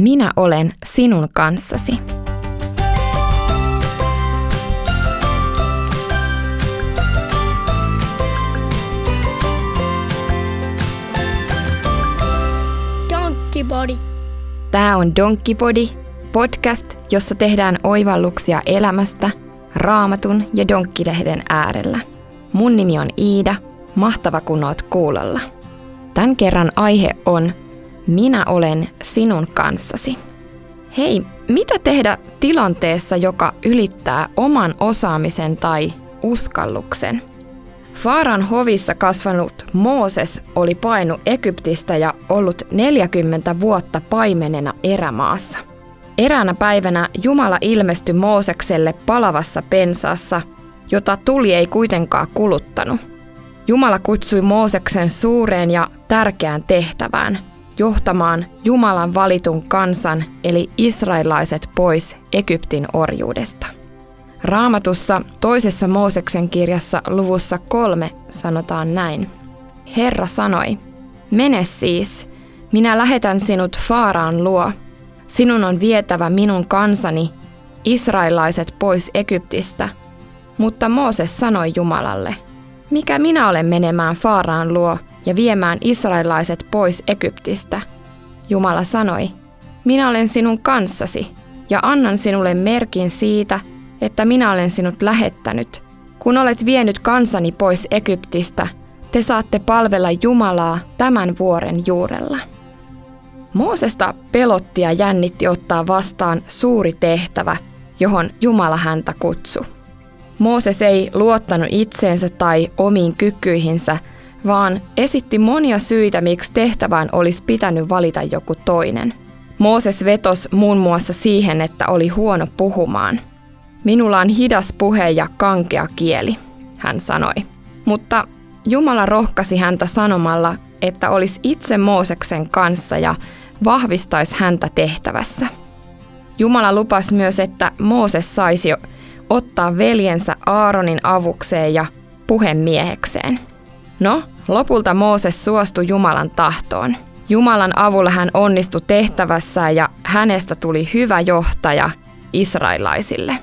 Minä olen sinun kanssasi. Donkey Body. Tämä on Donkey Body, podcast, jossa tehdään oivalluksia elämästä raamatun ja donkkilehden äärellä. Mun nimi on Iida, mahtava kun oot kuulolla. Tämän kerran aihe on Minä olen sinun kanssasi. Hei, mitä tehdä tilanteessa, joka ylittää oman osaamisen tai uskalluksen? Faaran hovissa kasvanut Mooses oli painu Egyptistä ja ollut 40 vuotta paimenena erämaassa. Eräänä päivänä Jumala ilmestyi Moosekselle palavassa pensaassa, jota tuli ei kuitenkaan kuluttanut. Jumala kutsui Mooseksen suureen ja tärkeään tehtävään, johtamaan Jumalan valitun kansan eli israelaiset pois Egyptin orjuudesta. Raamatussa toisessa Mooseksen kirjassa luvussa kolme sanotaan näin. Herra sanoi, mene siis, minä lähetän sinut Faaraan luo. Sinun on vietävä minun kansani, israelaiset pois Egyptistä. Mutta Mooses sanoi Jumalalle, mikä minä olen menemään Faaraan luo ja viemään israelaiset pois Egyptistä? Jumala sanoi, minä olen sinun kanssasi ja annan sinulle merkin siitä, että minä olen sinut lähettänyt. Kun olet vienyt kansani pois Egyptistä, te saatte palvella Jumalaa tämän vuoren juurella. Moosesta pelotti ja jännitti ottaa vastaan suuri tehtävä, johon Jumala häntä kutsui. Mooses ei luottanut itseensä tai omiin kykyihinsä, vaan esitti monia syitä, miksi tehtävään olisi pitänyt valita joku toinen. Mooses vetos muun muassa siihen, että oli huono puhumaan. Minulla on hidas puhe ja kankea kieli, hän sanoi. Mutta Jumala rohkasi häntä sanomalla, että olisi itse Mooseksen kanssa ja vahvistaisi häntä tehtävässä. Jumala lupasi myös, että Mooses saisi ottaa veljensä Aaronin avukseen ja puhemiehekseen. No, lopulta Mooses suostui Jumalan tahtoon. Jumalan avulla hän onnistui tehtävässä ja hänestä tuli hyvä johtaja israelaisille.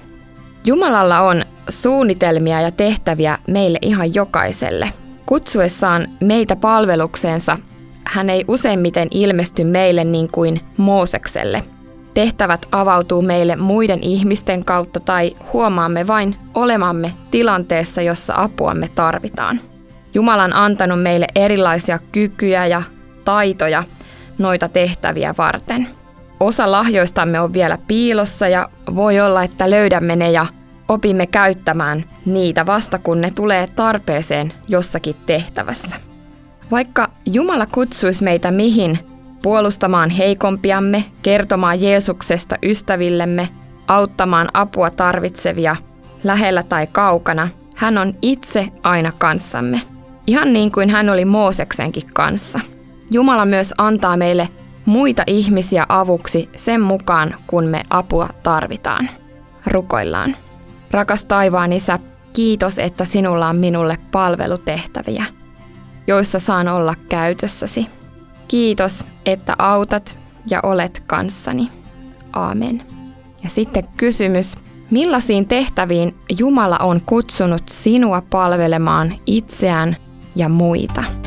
Jumalalla on suunnitelmia ja tehtäviä meille ihan jokaiselle. Kutsuessaan meitä palvelukseensa hän ei useimmiten ilmesty meille niin kuin Moosekselle – Tehtävät avautuu meille muiden ihmisten kautta tai huomaamme vain olemamme tilanteessa, jossa apuamme tarvitaan. Jumala on antanut meille erilaisia kykyjä ja taitoja noita tehtäviä varten. Osa lahjoistamme on vielä piilossa ja voi olla, että löydämme ne ja opimme käyttämään niitä vasta kun ne tulee tarpeeseen jossakin tehtävässä. Vaikka Jumala kutsuisi meitä mihin puolustamaan heikompiamme, kertomaan Jeesuksesta ystävillemme, auttamaan apua tarvitsevia, lähellä tai kaukana. Hän on itse aina kanssamme. Ihan niin kuin hän oli Mooseksenkin kanssa. Jumala myös antaa meille muita ihmisiä avuksi sen mukaan, kun me apua tarvitaan. Rukoillaan. Rakas taivaan isä, kiitos, että sinulla on minulle palvelutehtäviä, joissa saan olla käytössäsi. Kiitos, että autat ja olet kanssani. Aamen. Ja sitten kysymys, millaisiin tehtäviin Jumala on kutsunut sinua palvelemaan itseään ja muita?